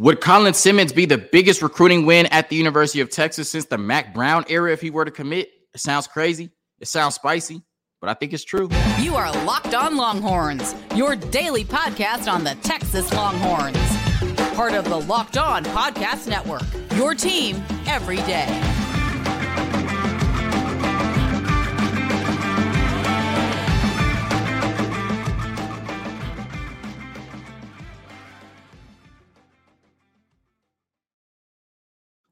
Would Colin Simmons be the biggest recruiting win at the University of Texas since the Mack Brown era if he were to commit? It sounds crazy. It sounds spicy, but I think it's true. You are Locked On Longhorns, your daily podcast on the Texas Longhorns. Part of the Locked On Podcast Network, your team every day.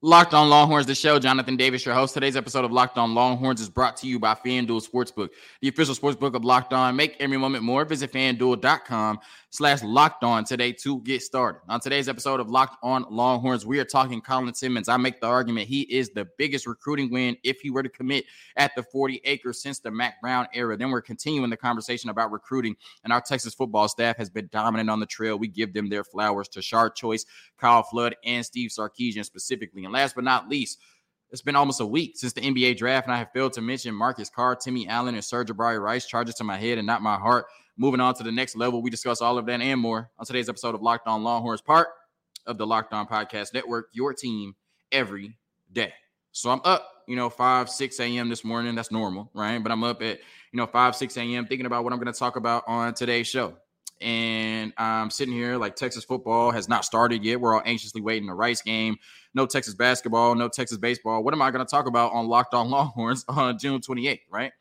Locked on Longhorns, the show. Jonathan Davis, your host. Today's episode of Locked on Longhorns is brought to you by FanDuel Sportsbook, the official sportsbook of Locked On. Make every moment more. Visit fanduel.com slash locked on today to get started. On today's episode of Locked On Longhorns, we are talking Colin Simmons. I make the argument he is the biggest recruiting win if he were to commit at the 40 acres since the Mack Brown era. Then we're continuing the conversation about recruiting, and our Texas football staff has been dominant on the trail. We give them their flowers to Tashard Choice, Kyle Flood, and Steve Sarkisian specifically. And last but not least, it's been almost a week since the NBA draft, and I have failed to mention Marcus Carr, Timmy Allen, and Sir'Jabari Rice. Charges to my head and not my heart. Moving on to the next level, we discuss all of that and more on today's episode of Locked On Longhorns, part of the Locked On Podcast Network, your team every day. So I'm up, you know, 5, 6 a.m. this morning. That's normal, right? But I'm up at, you know, 5, 6 a.m. thinking about what I'm going to talk about on today's show. And I'm sitting here like Texas football has not started yet. We're all anxiously waiting the Rice game. No Texas basketball, no Texas baseball. What am I going to talk about on Locked On Longhorns on June 28th, right?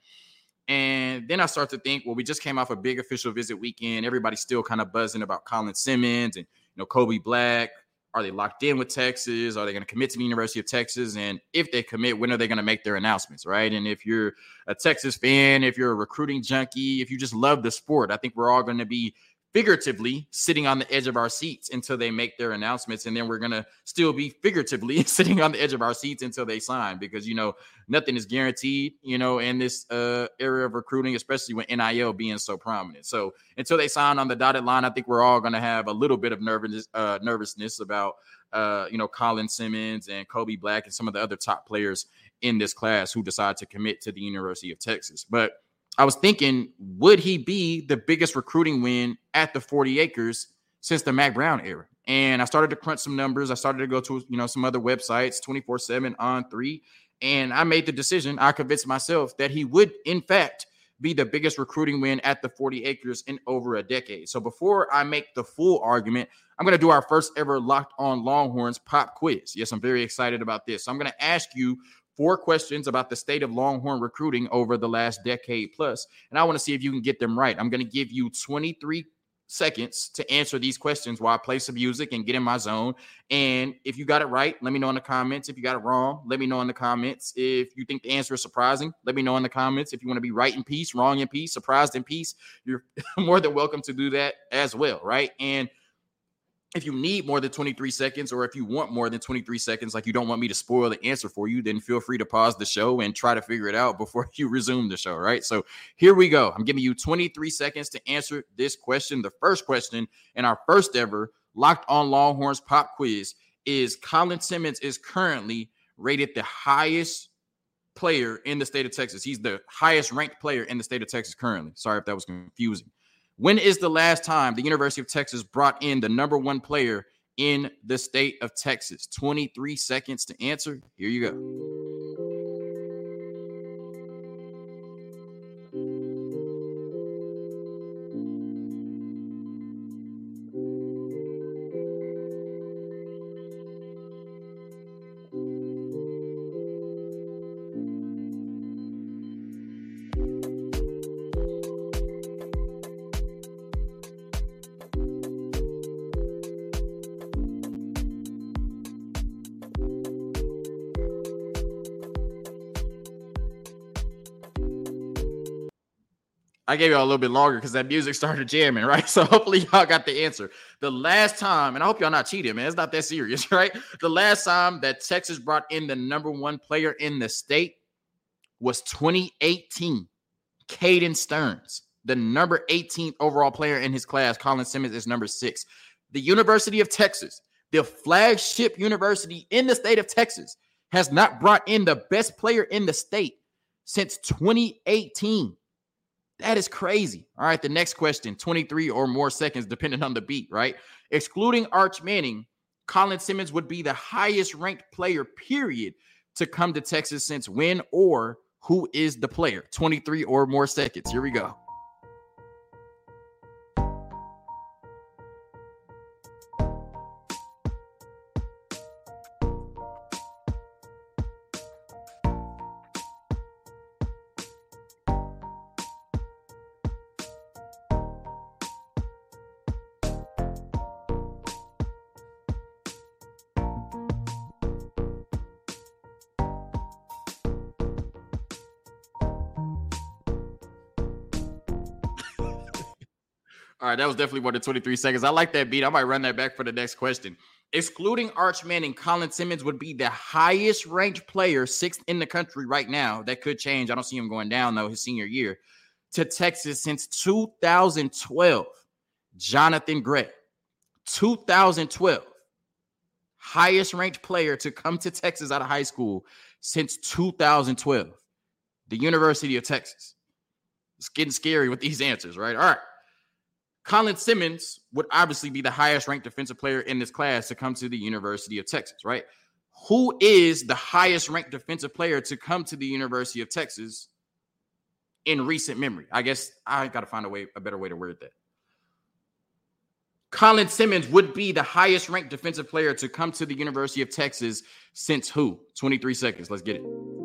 And then I start to think, well, we just came off a big official visit weekend. Everybody's still kind of buzzing about Colin Simmons and you know Kobe Black. Are they locked in with Texas? Are they going to commit to the University of Texas? And if they commit, when are they going to make their announcements? Right. And if you're a Texas fan, if you're a recruiting junkie, if you just love the sport, I think we're all going to be figuratively sitting on the edge of our seats until they make their announcements and then we're going to still be figuratively sitting on the edge of our seats until they sign because you know nothing is guaranteed you know in this uh area of recruiting especially with NIL being so prominent. So until they sign on the dotted line I think we're all going to have a little bit of nervousness uh nervousness about uh you know Colin Simmons and Kobe Black and some of the other top players in this class who decide to commit to the University of Texas. But I was thinking, would he be the biggest recruiting win at the 40 acres since the Mack Brown era? And I started to crunch some numbers. I started to go to, you know, some other websites, 24-7 on three. And I made the decision. I convinced myself that he would, in fact, be the biggest recruiting win at the 40 acres in over a decade. So before I make the full argument, I'm going to do our first ever locked on Longhorns pop quiz. Yes, I'm very excited about this. So I'm going to ask you four questions about the state of Longhorn recruiting over the last decade plus, and I want to see if you can get them right. I'm going to give you 23 seconds to answer these questions while I play some music and get in my zone. And if you got it right, let me know in the comments. If you got it wrong, let me know in the comments. If you think the answer is surprising, let me know in the comments. If you want to be right in peace, wrong in peace, surprised in peace, you're more than welcome to do that as well, right? And if you need more than 23 seconds or if you want more than 23 seconds like you don't want me to spoil the answer for you then feel free to pause the show and try to figure it out before you resume the show right? So here we go. I'm giving you 23 seconds to answer this question. The first question in our first ever locked on longhorns pop quiz is colin simmons is currently rated the highest player in the state of texas. He's the highest ranked player in the state of texas currently. Sorry if that was confusing when is the last time the University of Texas brought in the number one player in the state of Texas? 23 seconds to answer. Here you go. I gave y'all a little bit longer because that music started jamming, right? So hopefully y'all got the answer. The last time, and I hope y'all not cheating, man. It's not that serious, right? The last time that Texas brought in the number one player in the state was 2018. Caden Sterns, the number 18 overall player in his class. Colin Simmons is number six. The University of Texas, the flagship university in the state of Texas, has not brought in the best player in the state since 2018. That is crazy. All right, the next question 23 or more seconds, depending on the beat, right? Excluding Arch Manning, Colin Simmons would be the highest ranked player, period, to come to Texas since when or who is the player? 23 or more seconds. Here we go. Right, that was definitely more than 23 seconds. I like that beat. I might run that back for the next question. Excluding Arch Manning, Colin Simmons would be the highest ranked player, sixth in the country right now. That could change. I don't see him going down though his senior year to Texas since 2012. Johnathan Gray, 2012, highest ranked player to come to Texas out of high school since 2012. The University of Texas. It's getting scary with these answers, right? All right. Colin Simmons would obviously be the highest ranked defensive player in this class to come to the University of Texas, right? Who is the highest ranked defensive player to come to the University of Texas in recent memory? I guess I got to find a way, a better way to word that. Colin Simmons would be the highest ranked defensive player to come to the University of Texas since who? 23 seconds. Let's get it.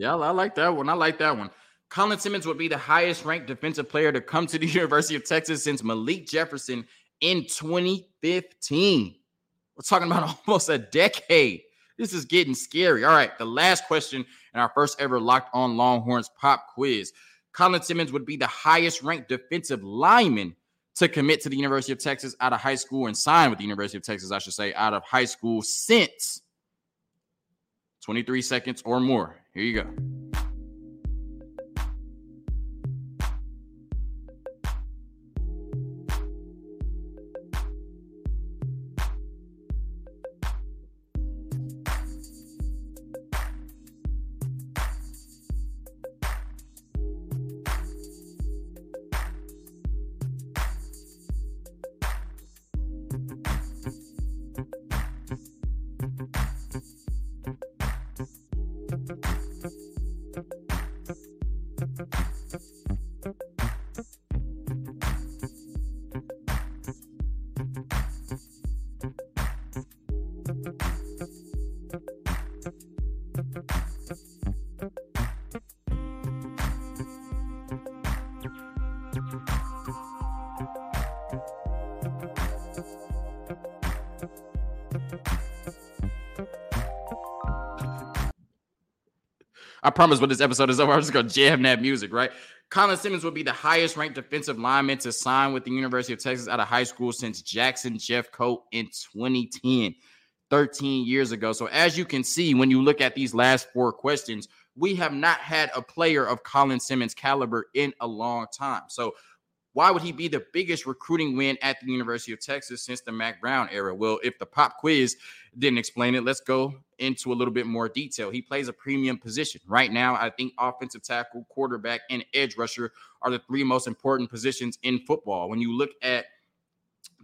Yeah, I like that one. I like that one. Colin Simmons would be the highest ranked defensive player to come to the University of Texas since Malik Jefferson in 2015. We're talking about almost a decade. This is getting scary. All right, the last question in our first ever Locked on Longhorns pop quiz. Colin Simmons would be the highest ranked defensive lineman to commit to the University of Texas out of high school and sign with the University of Texas, I should say, out of high school since 23 seconds or more. Here you go. I promise when this episode is over, I'm just gonna jam that music, right? Colin Simmons will be the highest ranked defensive lineman to sign with the University of Texas out of high school since Jackson Jeff Jeffcoat in 2010, 13 years ago. So, as you can see, when you look at these last four questions, we have not had a player of Colin Simmons' caliber in a long time. So, why would he be the biggest recruiting win at the University of Texas since the Mack Brown era? Well, if the pop quiz didn't explain it, let's go into a little bit more detail. He plays a premium position. Right now, I think offensive tackle, quarterback, and edge rusher are the three most important positions in football. When you look at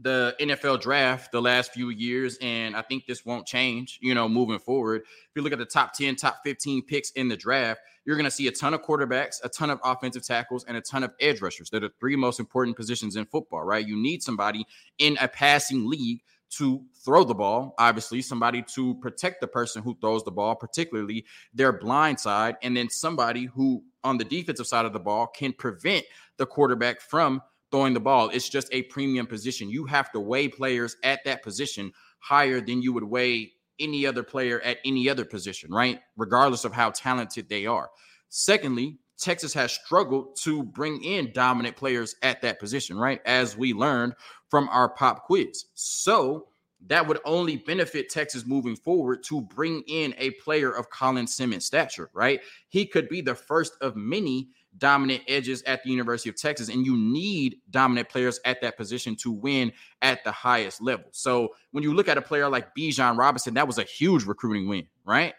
the NFL draft the last few years, and I think this won't change, you know, moving forward. If you look at the top 10, top 15 picks in the draft, you're going to see a ton of quarterbacks, a ton of offensive tackles, and a ton of edge rushers. They're the three most important positions in football, right? You need somebody in a passing league to throw the ball, obviously, somebody to protect the person who throws the ball, particularly their blind side, and then somebody who on the defensive side of the ball can prevent the quarterback from throwing the ball. It's just a premium position. You have to weigh players at that position higher than you would weigh any other player at any other position, right? Regardless of how talented they are. Secondly, Texas has struggled to bring in dominant players at that position, right? As we learned from our pop quiz. So that would only benefit Texas moving forward to bring in a player of Colin Simmons' stature, right? He could be the first of many dominant edges at the University of Texas, and you need dominant players at that position to win at the highest level. So when you look at a player like Bijan Robinson, that was a huge recruiting win, right?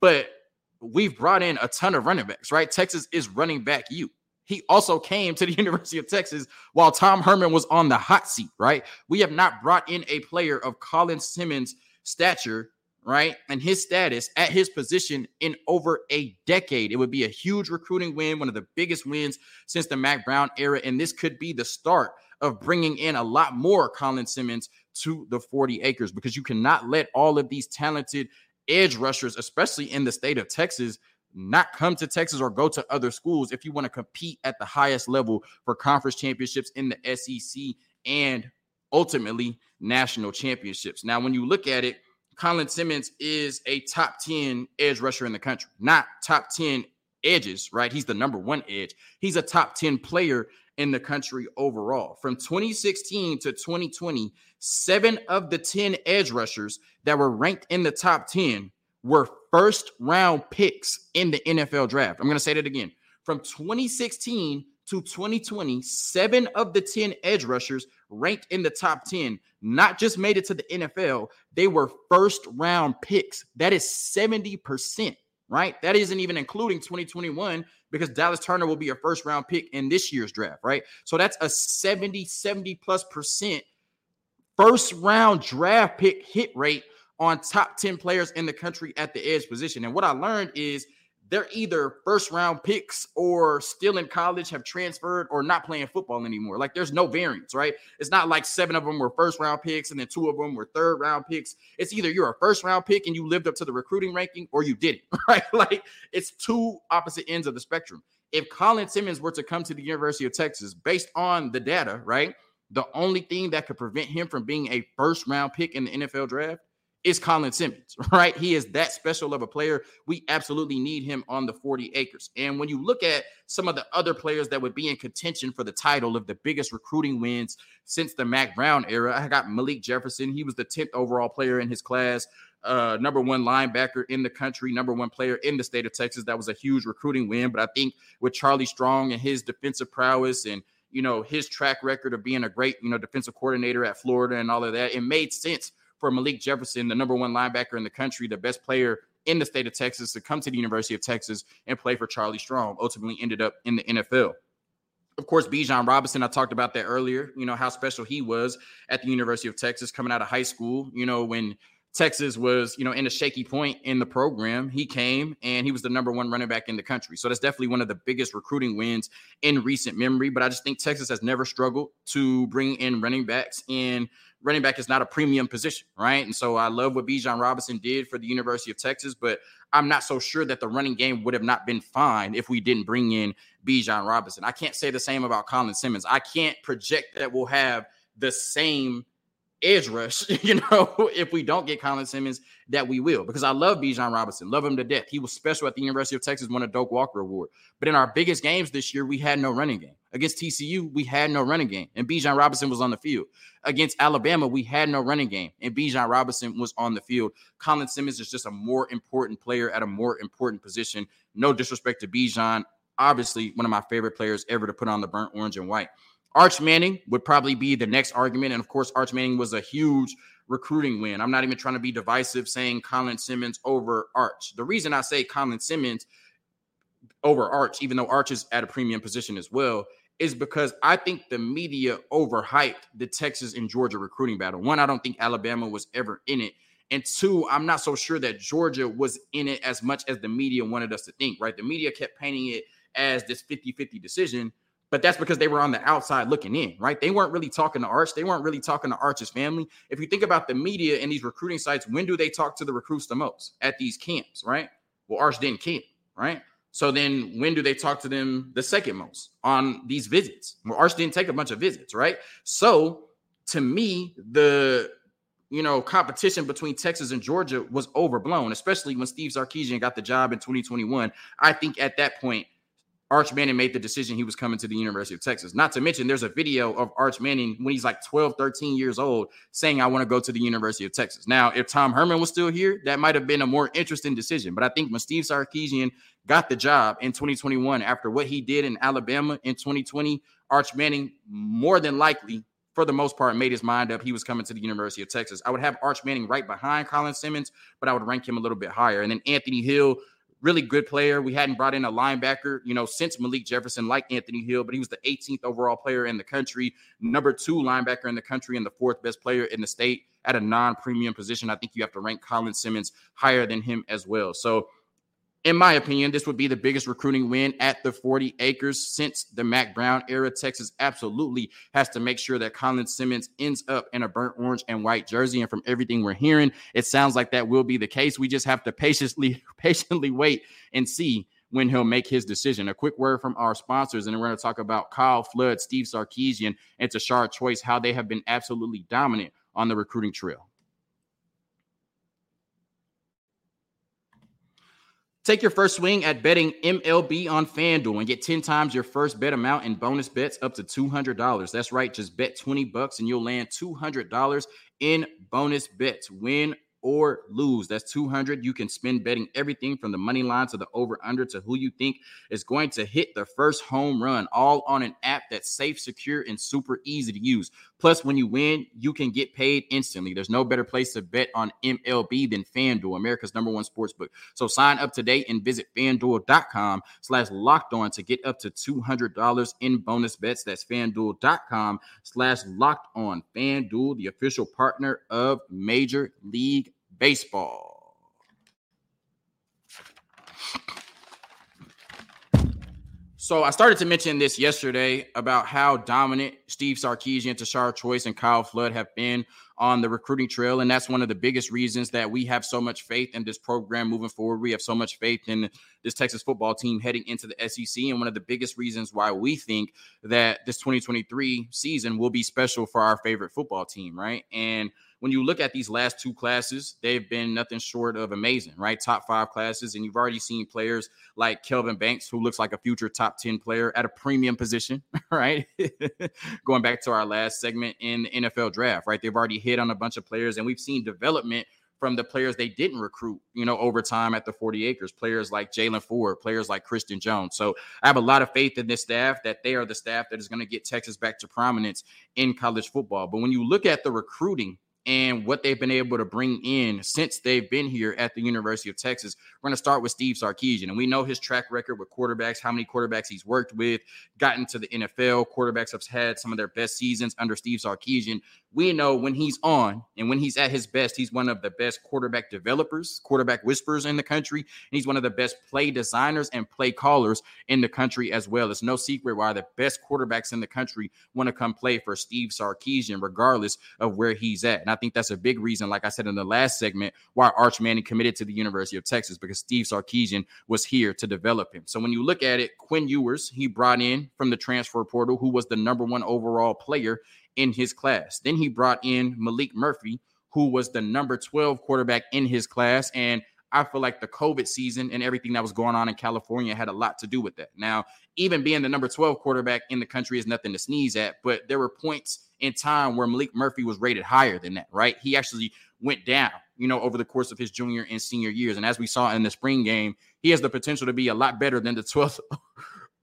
But we've brought in a ton of running backs, right? Texas is running back you. He also came to the University of Texas while Tom Herman was on the hot seat, right? We have not brought in a player of Colin Simmons' stature, right? And his status at his position in over a decade. It would be a huge recruiting win, one of the biggest wins since the Mack Brown era. And this could be the start of bringing in a lot more Colin Simmons to the 40 acres because you cannot let all of these talented edge rushers, especially in the state of Texas, not come to Texas or go to other schools if you want to compete at the highest level for conference championships in the SEC and ultimately national championships. Now, when you look at it, Colin Simmons is a top 10 edge rusher in the country, not top 10 edges, right? He's the number one edge. He's a top 10 player in the country overall. From 2016 to 2020, seven of the 10 edge rushers that were ranked in the top 10 were first round picks in the NFL draft. I'm going to say that again. From 2016 to 2020, seven of the 10 edge rushers ranked in the top 10 not just made it to the NFL, they were first round picks. That is 70% right? That isn't even including 2021 because Dallas Turner will be a first round pick in this year's draft, right? So that's a 70, 70 plus percent first round draft pick hit rate on top 10 players in the country at the edge position. And what I learned is they're either first round picks or still in college, have transferred or not playing football anymore. Like there's no variance, right? It's not like seven of them were first round picks and then two of them were third round picks. It's either you're a first round pick and you lived up to the recruiting ranking or you didn't, right? Like it's two opposite ends of the spectrum. If Colin Simmons were to come to the University of Texas based on the data, right? The only thing that could prevent him from being a first round pick in the NFL draft is Colin Simmons, right? He is that special of a player. We absolutely need him on the 40 acres. And when you look at some of the other players that would be in contention for the title of the biggest recruiting wins since the Mack Brown era, I got Malik Jefferson. He was the 10th overall player in his class, uh, number one linebacker in the country, number one player in the state of Texas. That was a huge recruiting win. But I think with Charlie Strong and his defensive prowess and you know his track record of being a great you know defensive coordinator at Florida and all of that, it made sense for Malik Jefferson, the number one linebacker in the country, the best player in the state of Texas, to come to the University of Texas and play for Charlie Strong. Ultimately, ended up in the NFL. Of course, Bijan Robinson, I talked about that earlier. You know how special he was at the University of Texas coming out of high school. You know when Texas was, you know, in a shaky point in the program. He came and he was the number one running back in the country. So that's definitely one of the biggest recruiting wins in recent memory. But I just think Texas has never struggled to bring in running backs and running back is not a premium position, right? And so I love what Bijan Robinson did for the University of Texas, but I'm not so sure that the running game would have not been fine if we didn't bring in Bijan Robinson. I can't say the same about Colin Simmons. I can't project that we'll have the same edge rush, you know, if we don't get Colin Simmons, that we will. Because I love Bijan Robinson, love him to death. He was special at the University of Texas, won a Doak Walker Award. But in our biggest games this year, we had no running game. Against TCU, we had no running game, and Bijan Robinson was on the field. Against Alabama, we had no running game, and Bijan Robinson was on the field. Colin Simmons is just a more important player at a more important position. No disrespect to Bijan, obviously one of my favorite players ever to put on the burnt orange and white. Arch Manning would probably be the next argument. And of course, Arch Manning was a huge recruiting win. I'm not even trying to be divisive saying Colin Simmons over Arch. The reason I say Colin Simmons over Arch, even though Arch is at a premium position as well, is because I think the media overhyped the Texas and Georgia recruiting battle. One, I don't think Alabama was ever in it. And two, I'm not so sure that Georgia was in it as much as the media wanted us to think, right? The media kept painting it as this 50 50 decision but that's because they were on the outside looking in, right? They weren't really talking to Arch. They weren't really talking to Arch's family. If you think about the media and these recruiting sites, when do they talk to the recruits the most? At these camps, right? Well, Arch didn't camp, right? So then when do they talk to them the second most on these visits? Well, Arch didn't take a bunch of visits, right? So to me, the you know competition between Texas and Georgia was overblown, especially when Steve Sarkisian got the job in 2021. I think at that point Arch Manning made the decision he was coming to the University of Texas. Not to mention, there's a video of Arch Manning when he's like 12, 13 years old saying, I want to go to the University of Texas. Now, if Tom Herman was still here, that might have been a more interesting decision. But I think when Steve Sarkisian got the job in 2021 after what he did in Alabama in 2020, Arch Manning more than likely for the most part, made his mind up. He was coming to the University of Texas. I would have Arch Manning right behind Colin Simmons, but I would rank him a little bit higher. And then Anthony Hill, really good player. We hadn't brought in a linebacker, you know, since Malik Jefferson, like Anthony Hill, but he was the 18th overall player in the country, number two linebacker in the country, and the fourth best player in the state at a non-premium position. I think you have to rank Colin Simmons higher than him as well. So in my opinion, this would be the biggest recruiting win at the 40 acres since the Mack Brown era. Texas absolutely has to make sure that Colin Simmons ends up in a burnt orange and white jersey. And from everything we're hearing, it sounds like that will be the case. We just have to patiently, patiently wait and see when he'll make his decision. A quick word from our sponsors, and then we're going to talk about Kyle Flood, Steve Sarkisian, and Tashard Choice, how they have been absolutely dominant on the recruiting trail. Take your first swing at betting MLB on FanDuel and get 10 times your first bet amount in bonus bets up to $200. That's right, just bet 20 bucks and you'll land $200 in bonus bets. Win or lose. That's 200. You can spend betting everything from the money line to the over under to who you think is going to hit the first home run, all on an app that's safe, secure, and super easy to use. Plus, when you win, you can get paid instantly. There's no better place to bet on MLB than FanDuel, America's number one sports book. So sign up today and visit fanduel.com slash locked on to get up to $200 in bonus bets. That's fanduel.com slash locked on. FanDuel, the official partner of Major League Baseball. So I started to mention this yesterday about how dominant Steve Sarkisian, Tashard Choice, and Kyle Flood have been on the recruiting trail. And that's one of the biggest reasons that we have so much faith in this program moving forward. We have so much faith in this Texas football team heading into the SEC. And one of the biggest reasons why we think that this 2023 season will be special for our favorite football team, right? And when you look at these last two classes, they've been nothing short of amazing, right? Top five classes. And you've already seen players like Kelvin Banks, who looks like a future top 10 player at a premium position, right? Going back to our last segment in the NFL draft, right? They've already hit on a bunch of players, and we've seen development from the players they didn't recruit, you know, over time at the 40 acres, players like Jaylan Ford, players like Christian Jones. So I have a lot of faith in this staff that they are the staff that is going to get Texas back to prominence in college football. But when you look at the recruiting and what they've been able to bring in since they've been here at the University of Texas. We're going to start with Steve Sarkisian, and we know his track record with quarterbacks, how many quarterbacks he's worked with, gotten to the NFL. Quarterbacks have had some of their best seasons under Steve Sarkisian. We know when he's on and when he's at his best, he's one of the best quarterback developers, quarterback whisperers in the country. And he's one of the best play designers and play callers in the country as well. It's no secret why the best quarterbacks in the country want to come play for Steve Sarkisian, regardless of where he's at. And I think that's a big reason, like I said in the last segment, why Arch Manning committed to the University of Texas because Steve Sarkisian was here to develop him. So when you look at it, Quinn Ewers, he brought in from the transfer portal, who was the number one overall player in his class. Then he brought in Maalik Murphy, who was the number 12 quarterback in his class. And I feel like the COVID season and everything that was going on in California had a lot to do with that. Now, even being the number 12 quarterback in the country is nothing to sneeze at, but there were points in time where Maalik Murphy was rated higher than that, right? He actually went down, you know, over the course of his junior and senior years. And as we saw in the spring game, he has the potential to be a lot better than the 12th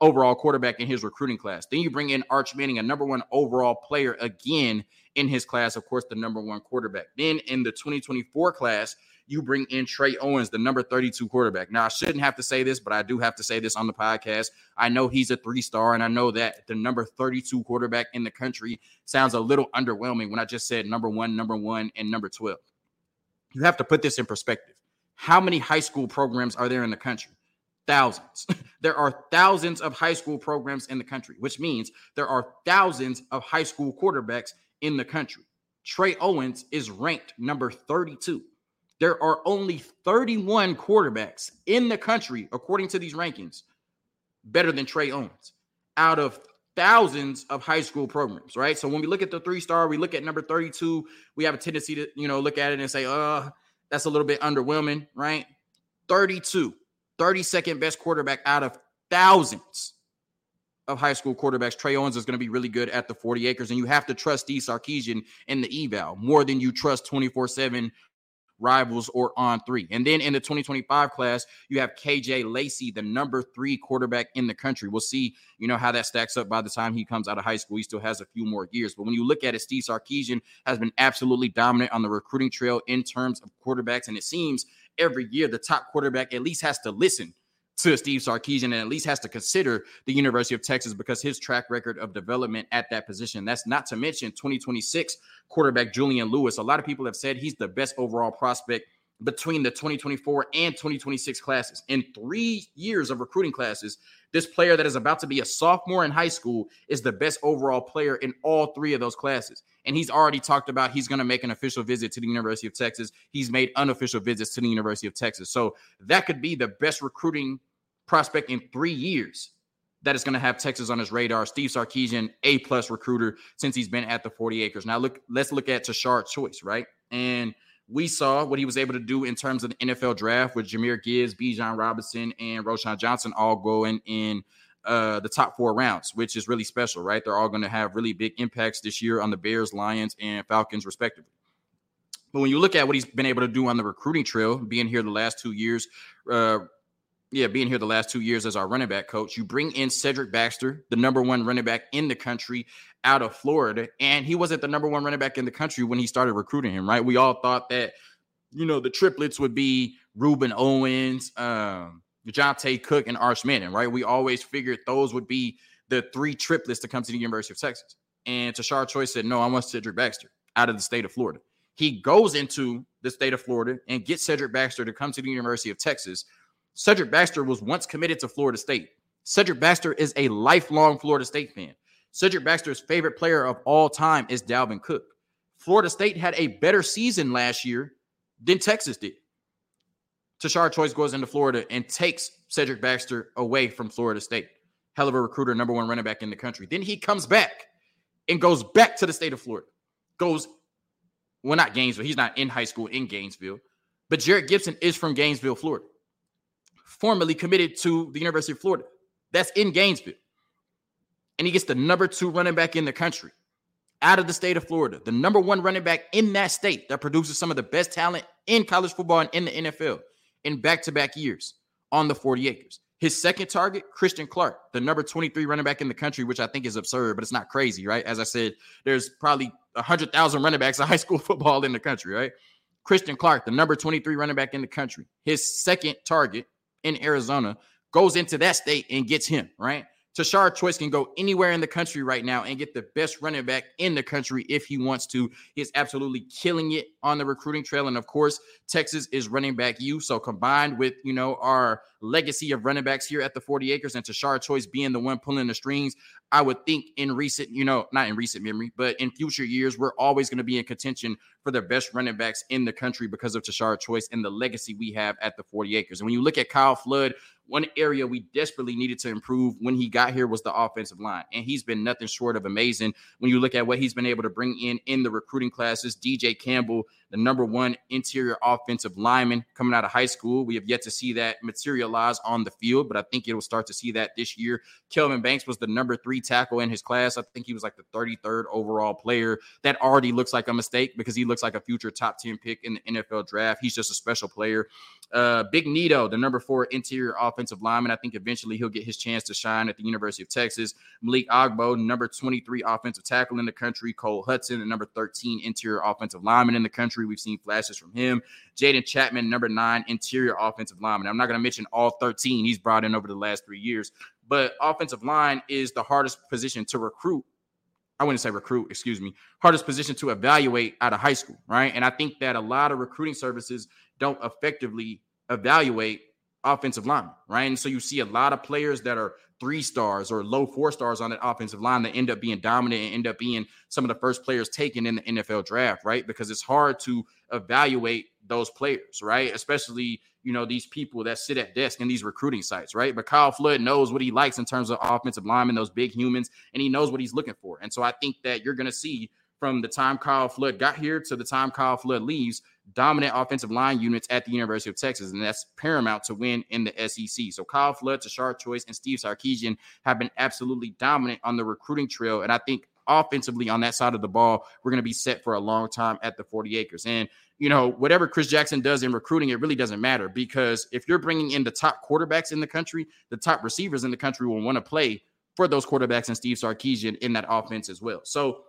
overall quarterback in his recruiting class. Then you bring in Arch Manning, a number one overall player again in his class, of course, the number one quarterback. Then in the 2024 class, you bring in Trey Owens, the number 32 quarterback. Now, I shouldn't have to say this, but I do have to say this on the podcast. I know he's a three star, and I know that the number 32 quarterback in the country sounds a little underwhelming when I just said number one, number one, and number 12. You have to put this in perspective. How many high school programs are there in the country? Thousands. there are thousands of high school programs in the country, which means there are thousands of high school quarterbacks in the country. Trey Owens is ranked number 32 there are only 31 quarterbacks in the country, according to these rankings, better than Trey Owens out of thousands of high school programs, right? So when we look at the three star, we look at number 32, we have a tendency to, you know, look at it and say, uh, that's a little bit underwhelming, right? 32, 32nd best quarterback out of thousands of high school quarterbacks. Trey Owens is going to be really good at the 40 acres, and you have to trust Steve Sarkisian in the eval more than you trust 24 7 rivals or on three. And then in the 2025 class, you have KJ Lacey, the number three quarterback in the country. We'll see, you know, how that stacks up by the time he comes out of high school. He still has a few more years. But when you look at it, Steve Sarkisian has been absolutely dominant on the recruiting trail in terms of quarterbacks. And it seems every year the top quarterback at least has to listen to Steve Sarkisian and at least has to consider the University of Texas because his track record of development at that position. That's not to mention 2026 quarterback Julian Lewis. A lot of people have said he's the best overall prospect between the 2024 and 2026 classes. In three years of recruiting classes, this player that is about to be a sophomore in high school is the best overall player in all three of those classes. And he's already talked about he's going to make an official visit to the University of Texas. He's made unofficial visits to the University of Texas. So that could be the best recruiting prospect in three years that is going to have Texas on his radar. Steve Sarkisian, A plus recruiter since he's been at the 40 acres. Now look, let's look at Tashard Choice, right? And we saw what he was able to do in terms of the NFL draft with Jahmyr Gibbs, Bijan Robinson, and Roschon Johnson all going in uh, the top four rounds, which is really special, right? They're all going to have really big impacts this year on the Bears, Lions, and Falcons, respectively. But when you look at what he's been able to do on the recruiting trail, being here the last two years, uh, yeah, being here the last two years as our running back coach, you bring in Cedric Baxter, the number one running back in the country out of Florida. And he wasn't the number one running back in the country when he started recruiting him, right? We all thought that, you know, the triplets would be Rueben Owens, um, Johntay Cook, and Arch Manning, right? We always figured those would be the three triplets to come to the University of Texas. And Tashard Choice said, no, I want Cedric Baxter out of the state of Florida. He goes into the state of Florida and gets Cedric Baxter to come to the University of Texas – Cedric Baxter was once committed to Florida State. Cedric Baxter is a lifelong Florida State fan. Cedric Baxter's favorite player of all time is Dalvin Cook. Florida State had a better season last year than Texas did. Tashard Choice goes into Florida and takes Cedric Baxter away from Florida State. Hell of a recruiter, number one running back in the country. Then he comes back and goes back to the state of Florida. Goes, well, not Gainesville. He's not in high school in Gainesville, but Jerrick Gibson is from Gainesville, Florida formerly committed to the University of Florida. That's in Gainesville. And he gets the number two running back in the country out of the state of Florida, the number one running back in that state that produces some of the best talent in college football and in the NFL in back to back years on the 40 acres. His second target, Christian Clark, the number 23 running back in the country, which I think is absurd, but it's not crazy, right? As I said, there's probably 100,000 running backs of high school football in the country, right? Christian Clark, the number 23 running back in the country. His second target, in Arizona goes into that state and gets him, right? Tashard Choice can go anywhere in the country right now and get the best running back in the country if he wants to. He's absolutely killing it on the recruiting trail. And of course, Texas is running back you. So combined with, you know, our legacy of running backs here at the 40 acres and Tashard Choice being the one pulling the strings, I would think in recent, you know, not in recent memory, but in future years, we're always going to be in contention for the best running backs in the country because of Tashard Choice and the legacy we have at the 40 acres. And when you look at Kyle Flood, one area we desperately needed to improve when he got here was the offensive line. And he's been nothing short of amazing when you look at what he's been able to bring in in the recruiting classes. DJ Campbell, the number one interior offensive lineman coming out of high school. We have yet to see that materialize on the field, but I think it will start to see that this year. Kelvin Banks was the number three tackle in his class. I think he was like the 33rd overall player. That already looks like a mistake because he looks like a future top 10 pick in the NFL draft. He's just a special player. Uh, Big Neto, the number four interior offensive lineman. I think eventually he'll get his chance to shine at the University of Texas. Malik Agbo, number 23 offensive tackle in the country. Cole Hudson, the number 13 interior offensive lineman in the country. We've seen flashes from him. Jaydon Chatman, number nine interior offensive lineman. I'm not going to mention all 13 he's brought in over the last three years, but offensive line is the hardest position to recruit I wouldn't say recruit, excuse me, hardest position to evaluate out of high school, right? And I think that a lot of recruiting services don't effectively evaluate offensive line, right? And so you see a lot of players that are three stars or low four stars on that offensive line that end up being dominant and end up being some of the first players taken in the NFL draft, right? Because it's hard to evaluate those players, right? Especially, you know, these people that sit at desk in these recruiting sites, right? But Kyle Flood knows what he likes in terms of offensive linemen, those big humans, and he knows what he's looking for. And so I think that you're going to see from the time Kyle Flood got here to the time Kyle Flood leaves, dominant offensive line units at the University of Texas, and that's paramount to win in the SEC. So Kyle Flood, Tashard Choice, and Steve Sarkisian have been absolutely dominant on the recruiting trail, and I think offensively on that side of the ball, we're going to be set for a long time at the 40 acres. And you know, whatever Chris Jackson does in recruiting, it really doesn't matter because if you're bringing in the top quarterbacks in the country, the top receivers in the country will want to play for those quarterbacks and Steve Sarkisian in that offense as well. So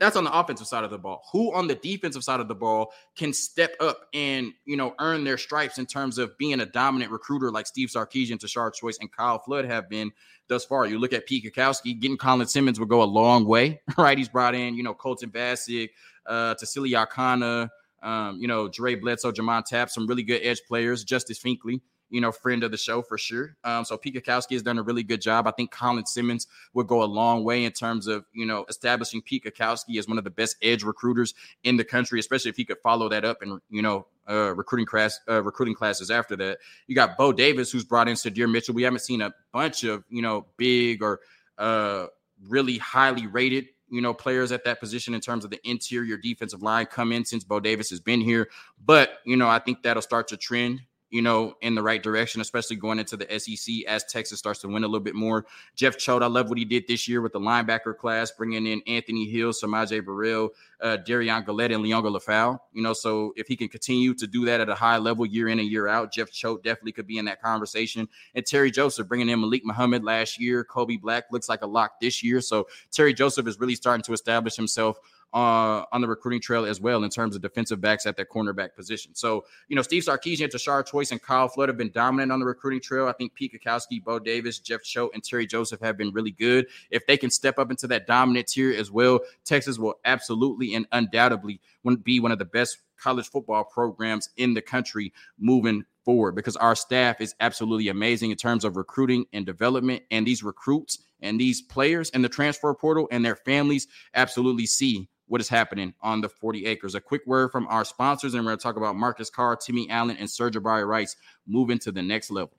that's on the offensive side of the ball. Who on the defensive side of the ball can step up and you know earn their stripes in terms of being a dominant recruiter like Steve Sarkisian, Tashard Choice, and Kyle Flood have been thus far. You look at Pete Kwiatkowski, getting Colin Simmons would go a long way, right? He's brought in you know Colton Vasek, uh, Tausili Akana, um, you know Dre Bledsoe, Jamon Tapp, some really good edge players, Justice Finkley you know, friend of the show for sure. Um, so Pete Kwiatkowski has done a really good job. I think Colin Simmons would go a long way in terms of, you know, establishing Pete Kwiatkowski as one of the best edge recruiters in the country, especially if he could follow that up and, you know, uh, recruiting class, uh, recruiting classes after that. You got Bo Davis, who's brought in Sydir Mitchell. We haven't seen a bunch of, you know, big or uh, really highly rated you know, players at that position in terms of the interior defensive line come in since Bo Davis has been here. But, you know, I think that'll start to trend you know, in the right direction, especially going into the SEC as Texas starts to win a little bit more. Jeff Choate, I love what he did this year with the linebacker class, bringing in Anthony Hill, S'Maje Burrell, uh, Derion Gullette, and Liona Lefau. You know, so if he can continue to do that at a high level year in and year out, Jeff Choate definitely could be in that conversation. And Terry Joseph bringing in Malik Muhammad last year. Kobe Black looks like a lock this year. So Terry Joseph is really starting to establish himself uh, on the recruiting trail as well in terms of defensive backs at that cornerback position. So, you know, Steve Sarkisian, Tashard Choice, and Kyle Flood have been dominant on the recruiting trail. I think Pete Kwiatkowski, Bo Davis, Jeff Choate, and Terry Joseph have been really good. If they can step up into that dominant tier as well, Texas will absolutely and undoubtedly be one of the best college football programs in the country moving forward because our staff is absolutely amazing in terms of recruiting and development. And these recruits and these players and the transfer portal and their families absolutely see what is happening on the 40 acres. A quick word from our sponsors, and we're going to talk about Marcus Carr, Timmy Allen, and Sir'Jabari Rice moving to the next level.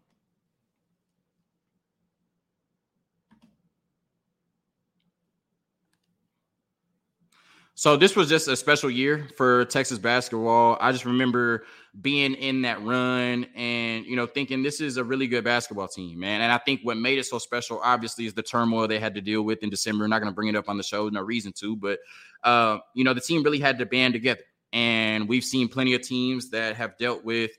So this was just a special year for Texas basketball. I just remember being in that run and you know thinking this is a really good basketball team, man. And I think what made it so special, obviously, is the turmoil they had to deal with in December. I'm not going to bring it up on the show, no reason to, but uh, you know the team really had to band together. And we've seen plenty of teams that have dealt with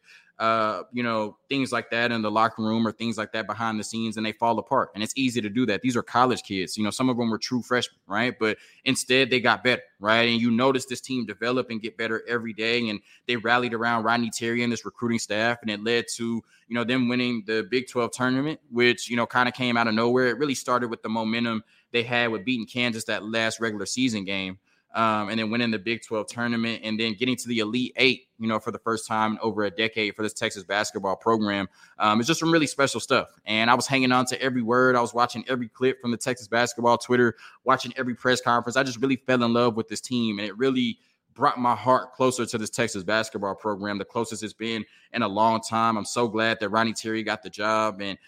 uh, you know, things like that in the locker room or things like that behind the scenes and they fall apart. And it's easy to do that. These are college kids. You know, some of them were true freshmen, right? But instead they got better, right? And you notice this team develop and get better every day. And they rallied around Rodney Terry and this recruiting staff. And it led to, you know, them winning the Big 12 tournament, which, you know, kind of came out of nowhere. It really started with the momentum they had with beating Kansas that last regular season game um, and then winning the Big 12 tournament and then getting to the Elite Eight, you know, for the first time in over a decade for this Texas basketball program. Um, it's just some really special stuff. And I was hanging on to every word. I was watching every clip from the Texas basketball Twitter, watching every press conference. I just really fell in love with this team. And it really brought my heart closer to this Texas basketball program, the closest it's been in a long time. I'm so glad that Rodney Terry got the job. And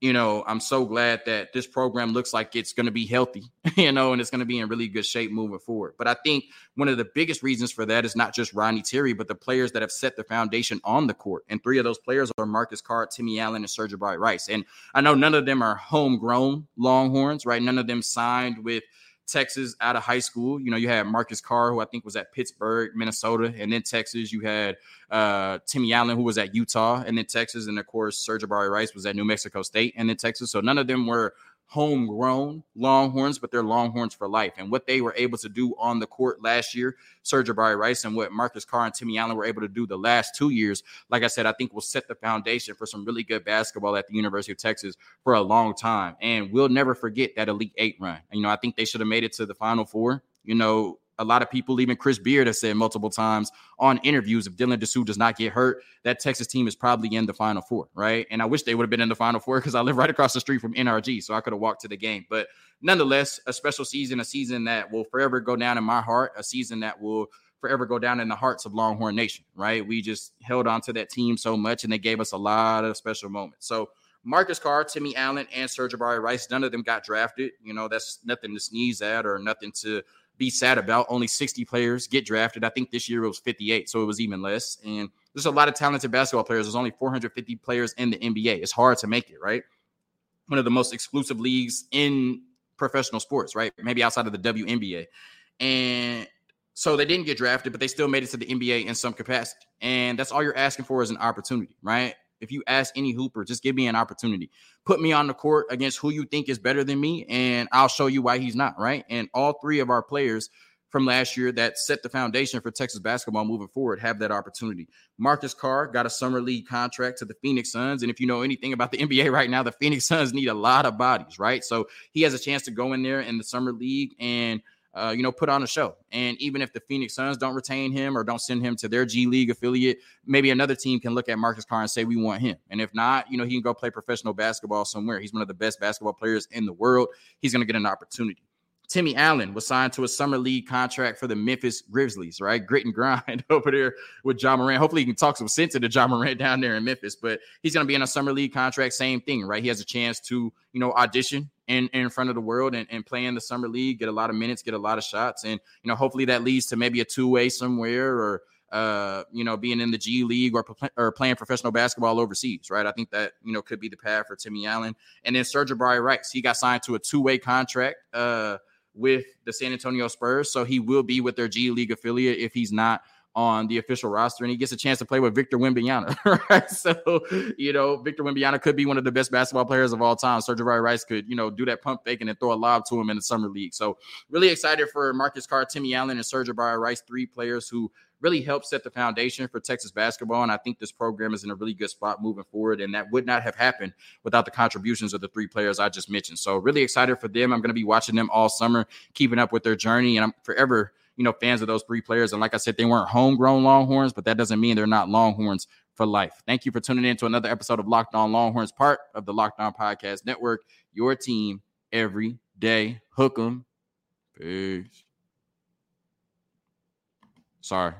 you know, I'm so glad that this program looks like it's going to be healthy, you know, and it's going to be in really good shape moving forward. But I think one of the biggest reasons for that is not just Rodney Terry, but the players that have set the foundation on the court. And three of those players are Marcus Carr, Timmy Allen, and Sir'Jabari Rice. And I know none of them are homegrown Longhorns, right? None of them signed with – Texas out of high school. You know, you had Marcus Carr, who I think was at Pittsburgh, Minnesota, and then Texas. You had uh, Timmy Allen, who was at Utah, and then Texas, and of course, Sir'Jabari Rice was at New Mexico State, and then Texas. So none of them were homegrown Longhorns, but they're Longhorns for life. And what they were able to do on the court last year, Sir'Jabari Rice, and what Marcus Carr and Timmy Allen were able to do the last two years, like I said, I think will set the foundation for some really good basketball at the University of Texas for a long time. And we'll never forget that Elite Eight run. You know, I think they should have made it to the Final Four. You know, a lot of people, even Chris Beard, has said multiple times on interviews if Dylan Disu does not get hurt, that Texas team is probably in the Final Four, right? And I wish they would have been in the Final Four because I live right across the street from NRG, so I could have walked to the game. But nonetheless, a special season, a season that will forever go down in my heart, a season that will forever go down in the hearts of Longhorn Nation, right? We just held on to that team so much, and they gave us a lot of special moments. So Marcus Carr, Timmy Allen, and Sir'Jabari Rice, none of them got drafted. You know, that's nothing to sneeze at or nothing to be sad about. Only 60 players get drafted. I think this year it was 58, so it was even less. And there's a lot of talented basketball players. There's only 450 players in the NBA. It's hard to make it, right? One of the most exclusive leagues in professional sports, right? Maybe outside of the WNBA. And so they didn't get drafted, but they still made it to the NBA in some capacity. And that's all you're asking for is an opportunity, right? If you ask any hooper, just give me an opportunity. Put me on the court against who you think is better than me, and I'll show you why he's not, right? And all three of our players from last year that set the foundation for Texas basketball moving forward have that opportunity. Marcus Carr got a summer league contract to the Phoenix Suns. And if you know anything about the NBA right now, the Phoenix Suns need a lot of bodies, right? So he has a chance to go in there in the summer league and – uh, you know, put on a show. And even if the Phoenix Suns don't retain him or don't send him to their G League affiliate, maybe another team can look at Marcus Carr and say, we want him. And if not, you know, he can go play professional basketball somewhere. He's one of the best basketball players in the world. He's going to get an opportunity. Timmy Allen was signed to a summer league contract for the Memphis Grizzlies, right? Grit and grind over there with Ja Morant. Hopefully, he can talk some sense into Ja Morant down there in Memphis, but he's going to be in a summer league contract. Same thing, right? He has a chance to, you know, audition in, in front of the world and, and play in the summer league, get a lot of minutes, get a lot of shots. And, you know, hopefully that leads to maybe a two way somewhere or, uh, you know, being in the G League or, or playing professional basketball overseas, right? I think that, you know, could be the path for Timmy Allen. And then Sir'Jabari Rice, he got signed to a two way contract uh, with the San Antonio Spurs. So he will be with their G League affiliate if he's not on the official roster, and he gets a chance to play with Victor Wembanyama, Right, so you know Victor Wembanyama could be one of the best basketball players of all time. Sir'Jabari Rice could you know do that pump fake and then throw a lob to him in the summer league. So really excited for Marcus Carr, Timmy Allen, and Sir'Jabari Rice, three players who really helped set the foundation for Texas basketball. And I think this program is in a really good spot moving forward. And that would not have happened without the contributions of the three players I just mentioned. So really excited for them. I'm going to be watching them all summer, keeping up with their journey, and I'm forever you know, fans of those three players. And like I said, they weren't homegrown Longhorns, but that doesn't mean they're not Longhorns for life. Thank you for tuning in to another episode of Locked On Longhorns, part of the Locked On Podcast Network. Your team every day. Hook 'em. Peace. Sorry.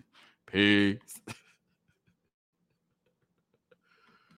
Peace.